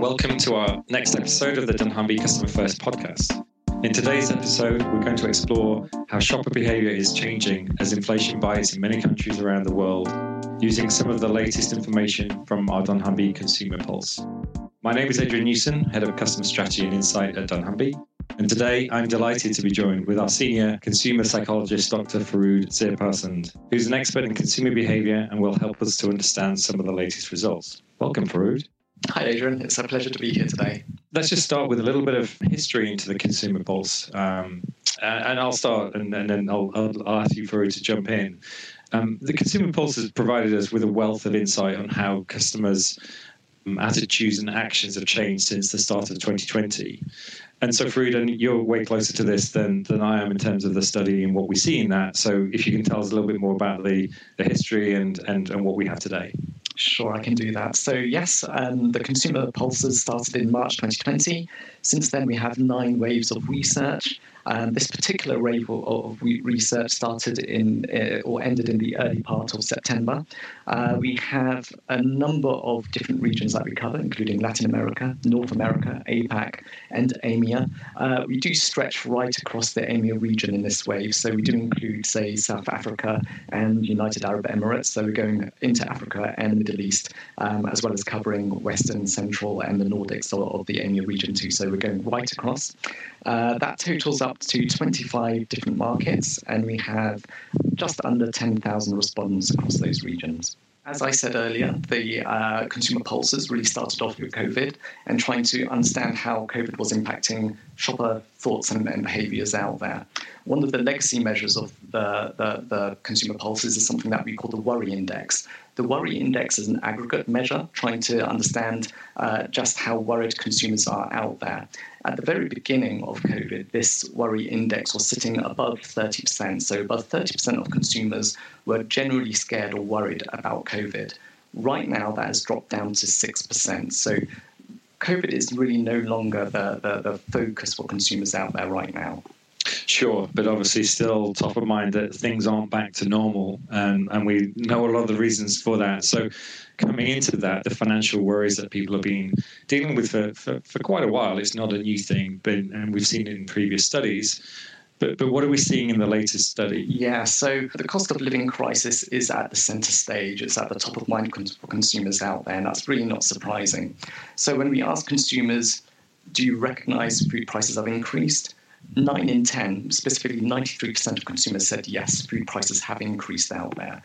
Welcome to our next episode of the dunnhumby Customer First podcast. In today's episode, we're going to explore how shopper behavior is changing as inflation bites in many countries around the world, using some of the latest information from our dunnhumby Consumer Pulse. My name is Adrian Newson, Head of Customer Strategy and Insight at dunnhumby. And today I'm delighted to be joined with our senior consumer psychologist, Dr. Farood Zearparsand, who's an expert in consumer behavior and will help us to understand some of the latest results. Welcome, Farood. Hi, Adrian. It's a pleasure to be here today. Let's just start with a little bit of history into the consumer pulse. Um, and I'll start and, and then I'll, I'll, ask you, Farood, to jump in. Um, the consumer pulse has provided us with a wealth of insight on how customers' um, attitudes and actions have changed since the start of 2020. And so, Farood, you're way closer to this than, than I am in terms of the study and what we see in that. So, if you can tell us a little bit more about the, the history and, and, and what we have today. Sure, I can do that. So, yes, um, the consumer pulses started in March 2020. Since then, we have nine waves of research. Um, this particular wave of research started in uh, or ended in the early part of September. Uh, we have a number of different regions that we cover, including Latin America, North America, APAC, and EMEA. Uh, we do stretch right across the EMEA region in this wave. So we do include, say, South Africa and United Arab Emirates. So we're going into Africa and the Middle East, um, as well as covering Western, Central, and the Nordics of the EMEA region too. So we're going right across. Uh, that totals up to 25 different markets, and we have just under 10,000 respondents across those regions. As I said earlier, the uh, consumer pulses really started off with COVID and trying to understand how COVID was impacting shopper thoughts and, and behaviors out there. One of the legacy measures of the, the, the consumer pulses is something that we call the worry index. The worry index is an aggregate measure trying to understand uh, just how worried consumers are out there. At the very beginning of COVID, this worry index was sitting above 30%. So, above 30% of consumers were generally scared or worried about COVID. Right now, that has dropped down to 6%. So, COVID is really no longer the, the, the focus for consumers out there right now. Sure, but obviously still top of mind that things aren't back to normal, and, and we know a lot of the reasons for that. So, coming into that, the financial worries that people have been dealing with for, for, for quite a while, it's not a new thing, but and we've seen it in previous studies. But, but what are we seeing in the latest study? Yeah, so the cost of living crisis is at the center stage. It's at the top of mind for consumers out there, and that's really not surprising. So when we ask consumers, do you recognize food prices have increased? nine in 10, specifically 93% of consumers said yes, food prices have increased out there.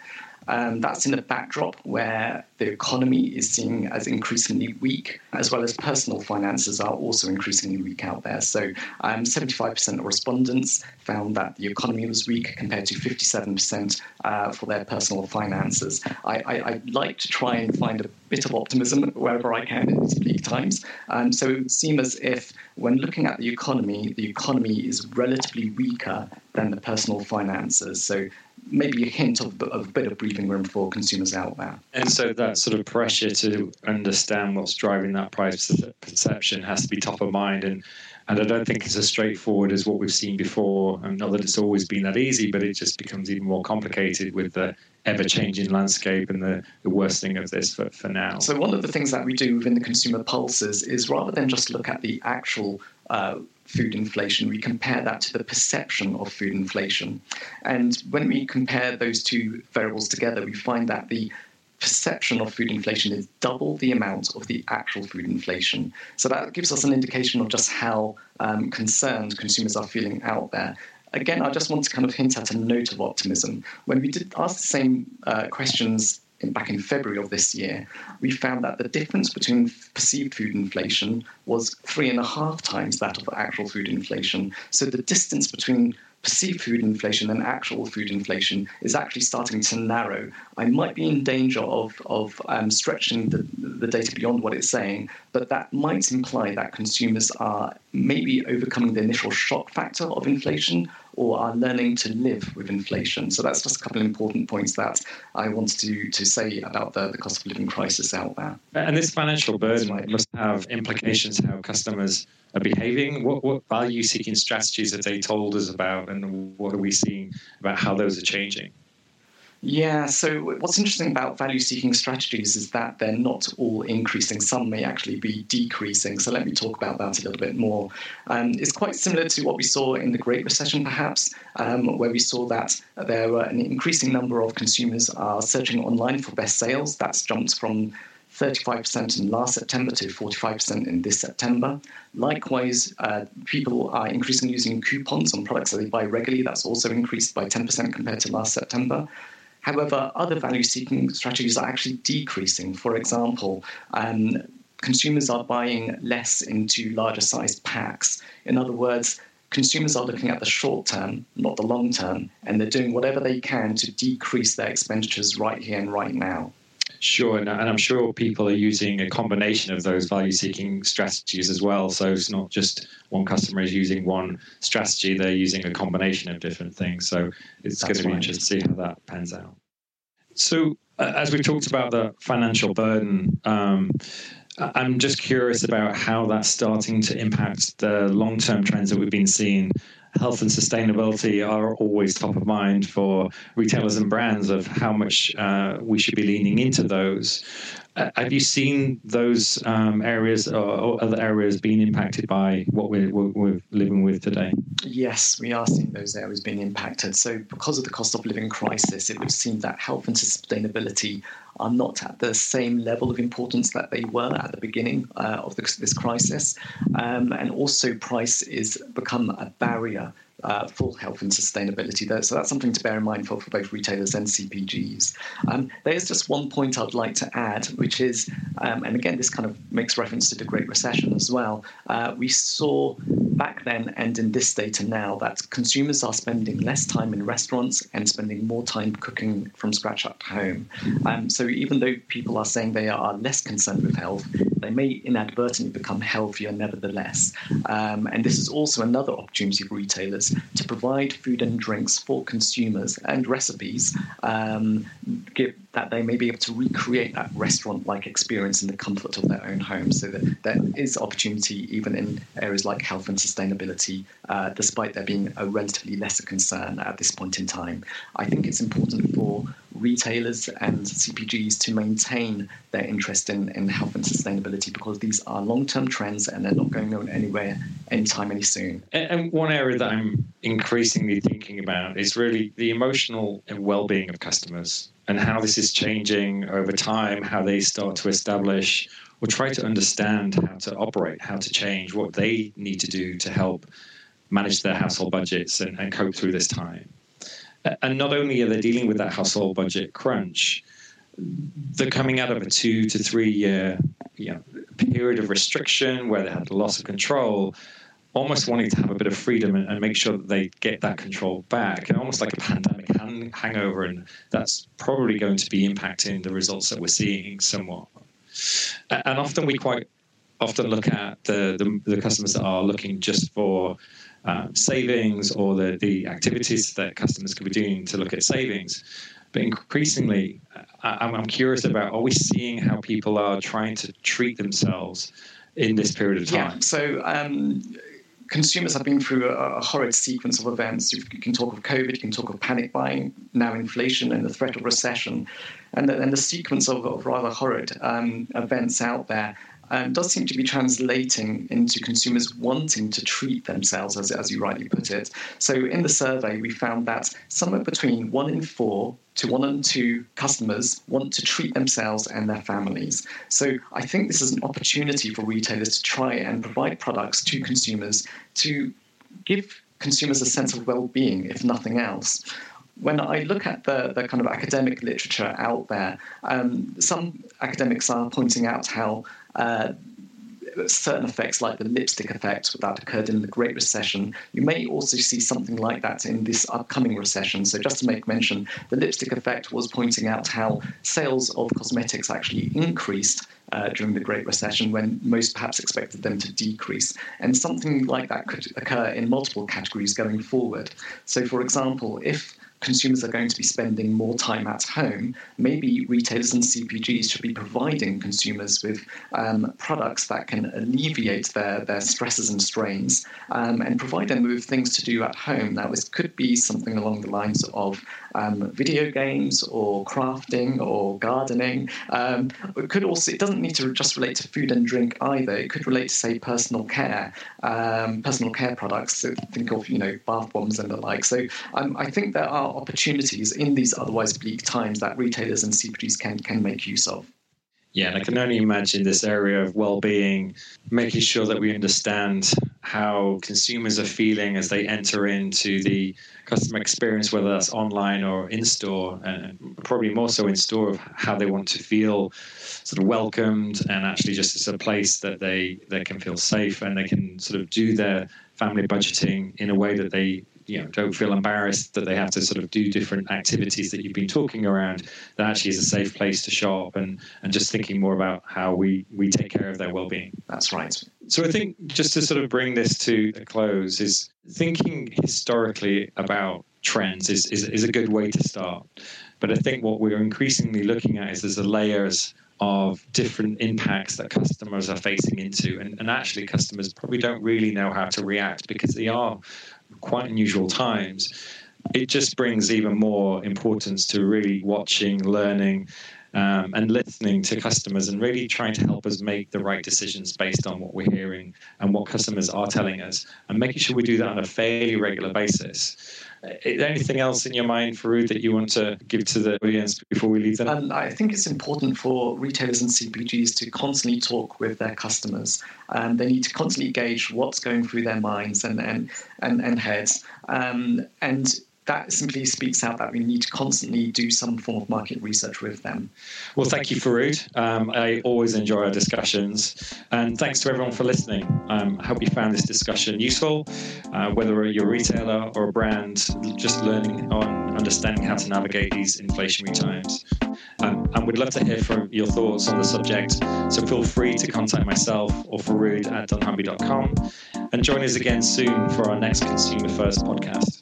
Um, that's in a backdrop where the economy is seen as increasingly weak, as well as personal finances are also increasingly weak out there. So, um, 75% of respondents found that the economy was weak compared to 57% uh, for their personal finances. I, I, I, like to try and find a bit of optimism wherever I can in these bleak times. Um, so, it would seem as if when looking at the economy, the economy is relatively weaker than the personal finances. So, maybe a hint of, of, a bit of breathing room for consumers out there. And so that sort of pressure to understand what's driving that price perception has to be top of mind. And and I don't think it's as straightforward as what we've seen before. And not that it's always been that easy, but it just becomes even more complicated with the ever changing landscape and the, the worsening of this for, for now. So, one of the things that we do within the consumer pulses is rather than just look at the actual uh, food inflation, we compare that to the perception of food inflation. And when we compare those two variables together, we find that the perception of food inflation is double the amount of the actual food inflation. So that gives us an indication of just how um, concerned consumers are feeling out there. Again, I just want to kind of hint at a note of optimism. When we did ask the same uh, questions in, back in February of this year, we found that the difference between perceived food inflation was three and a half times that of actual food inflation. So the distance between perceived food inflation and actual food inflation is actually starting to narrow. I might be in danger of, of um, stretching the, the data beyond what it's saying, but that might imply that consumers are maybe overcoming the initial shock factor of inflation or are learning to live with inflation. So that's just a couple of important points that I wanted to, to say about the, the cost of living crisis out there. And this financial burden must have implications how customers are behaving? What, what value seeking strategies have they told us about, and what are we seeing about how those are changing? Yeah, so what's interesting about value seeking strategies is that they're not all increasing. Some may actually be decreasing. So let me talk about that a little bit more. Um, it's quite similar to what we saw in the Great Recession, perhaps, um, where we saw that there were an increasing number of consumers are searching online for best sales. That's jumped from 35% in last September to 45% in this September. Likewise, uh, people are increasingly using coupons on products that they buy regularly. That's also increased by 10% compared to last September. However, other value seeking strategies are actually decreasing. For example, um, consumers are buying less into larger sized packs. In other words, consumers are looking at the short term, not the long term, and they're doing whatever they can to decrease their expenditures right here and right now. Sure, and, and I'm sure people are using a combination of those value seeking strategies as well. So it's not just one customer is using one strategy, they're using a combination of different things. So it's That's going to be right. interesting to see how that pans out. So, uh, as we talked about the financial burden, um, I'm just curious about how that's starting to impact the long term trends that we've been seeing health and sustainability are always top of mind for retailers and brands of how much uh, we should be leaning into those. Uh, have you seen those um, areas or, other areas being impacted by what we're, we're, living with today? Yes, we are seeing those areas being impacted. So, because of the cost of living crisis, it would seem that health and sustainability are not at the same level of importance that they were at the beginning uh, of this, this crisis. Um, and also, price is become a barrier uh, full health and sustainability there. So that's something to bear in mind for, for both retailers and CPGs. Um, there's just one point I'd like to add, which is, um, and again, this kind of makes reference to the Great Recession as well. Uh, we saw back then and in this data now that consumers are spending less time in restaurants and spending more time cooking from scratch at home. Um, so even though people are saying they are less concerned with health, they may inadvertently become healthier nevertheless. Um, and this is also another opportunity for retailers to provide food and drinks for consumers and recipes um, give, that they may be able to recreate that restaurant like experience in the comfort of their own home. So that there is opportunity even in areas like health and sustainability, uh, despite there being a relatively lesser concern at this point in time. I think it's important for retailers and CPGs to maintain their interest in, in health and sustainability because these are long term trends and they're not going anywhere anytime any soon. And, one area that I'm increasingly thinking about is really the emotional and well being of customers and how this is changing over time, how they start to establish or try to understand how to operate, how to change, what they need to do to help manage their household budgets and, and cope through this time. And not only are they dealing with that household budget crunch, they're coming out of a two to three year you know, period of restriction where they had a loss of control, almost wanting to have a bit of freedom and, and, make sure that they get that control back, and almost like a pandemic hang- hangover. And that's probably going to be impacting the results that we're seeing somewhat. And often we quite often look at the, the, the customers that are looking just for uh, savings or the, the activities that customers could be doing to look at savings. But increasingly, I'm, I'm curious about are we seeing how people are trying to treat themselves in this period of time? Yeah, so um, consumers have been through a, a, horrid sequence of events. You can talk of COVID, you can talk of panic buying, now inflation, and the threat of recession. And the, and the sequence of, of rather horrid um, events out there um, does seem to be translating into consumers wanting to treat themselves, as, as you rightly put it. So, in the survey, we found that somewhere between one in four to one in two customers want to treat themselves and their families. So, I think this is an opportunity for retailers to try and provide products to consumers to give consumers a sense of well being, if nothing else when I look at the, the kind of academic literature out there, um, some academics are pointing out how uh, certain effects like the lipstick effect that occurred in the Great Recession. You may also see something like that in this upcoming recession. So, just to make mention, the lipstick effect was pointing out how sales of cosmetics actually increased uh, during the Great Recession when most perhaps expected them to decrease. And something like that could occur in multiple categories going forward. So, for example, if consumers are going to be spending more time at home, maybe retailers and CPGs should be providing consumers with um, products that can alleviate their, their stresses and strains um, and provide them with things to do at home. This could be something along the lines of um, video games or crafting or gardening. Um, it could also, it doesn't need to just relate to food and drink either. It could relate to, say, personal care, um, personal care products. So think of, you know, bath bombs and the like. So um, I think there are opportunities in these otherwise bleak times that retailers and CPGs can, can make use of. Yeah, and I can only imagine this area of well-being, making sure that we understand how consumers are feeling as they enter into the customer experience, whether that's online or in store, and probably more so in store, of how they want to feel sort of welcomed and actually just as a place that they they can feel safe and they can sort of do their family budgeting in a way that they you know don't feel embarrassed that they have to sort of do different activities that you've been talking around that actually is a safe place to shop and and just thinking more about how we we take care of their well-being that's right so i think just to sort of bring this to a close is thinking historically about trends is is, is a good way to start but i think what we're increasingly looking at is there's the layers of different impacts that customers are facing into. And, and, actually, customers probably don't really know how to react because they are quite unusual times, it just brings even more importance to really watching, learning, um, and listening to customers and really trying to help us make the right decisions based on what we're hearing and what customers are telling us, and making sure we do that on a fairly regular basis. Anything else in your mind, Farood, that you want to give to the audience before we leave them? Um, I think it's important for retailers and CPGs to constantly talk with their customers. Um, they need to constantly gauge what's going through their minds and and and, and heads. Um, and that simply speaks out that we need to constantly do some form of market research with them. Well, thank you, Farood. Um, I always enjoy our discussions. And thanks to everyone for listening. Um, I hope you found this discussion useful, uh, whether you're a retailer or a brand, just learning on understanding how to navigate these inflationary times. Um, and we'd love to hear from your thoughts on the subject. So feel free to contact myself or Farood at dunnhumby.com and join us again soon for our next Consumer First podcast.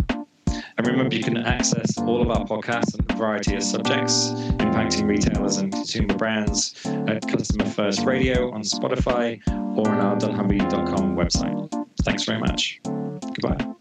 And remember, you can access all of our podcasts on a variety of subjects impacting retailers and consumer brands at Customer First Radio on Spotify or on our dunnhumby.com website. Thanks very much. Goodbye.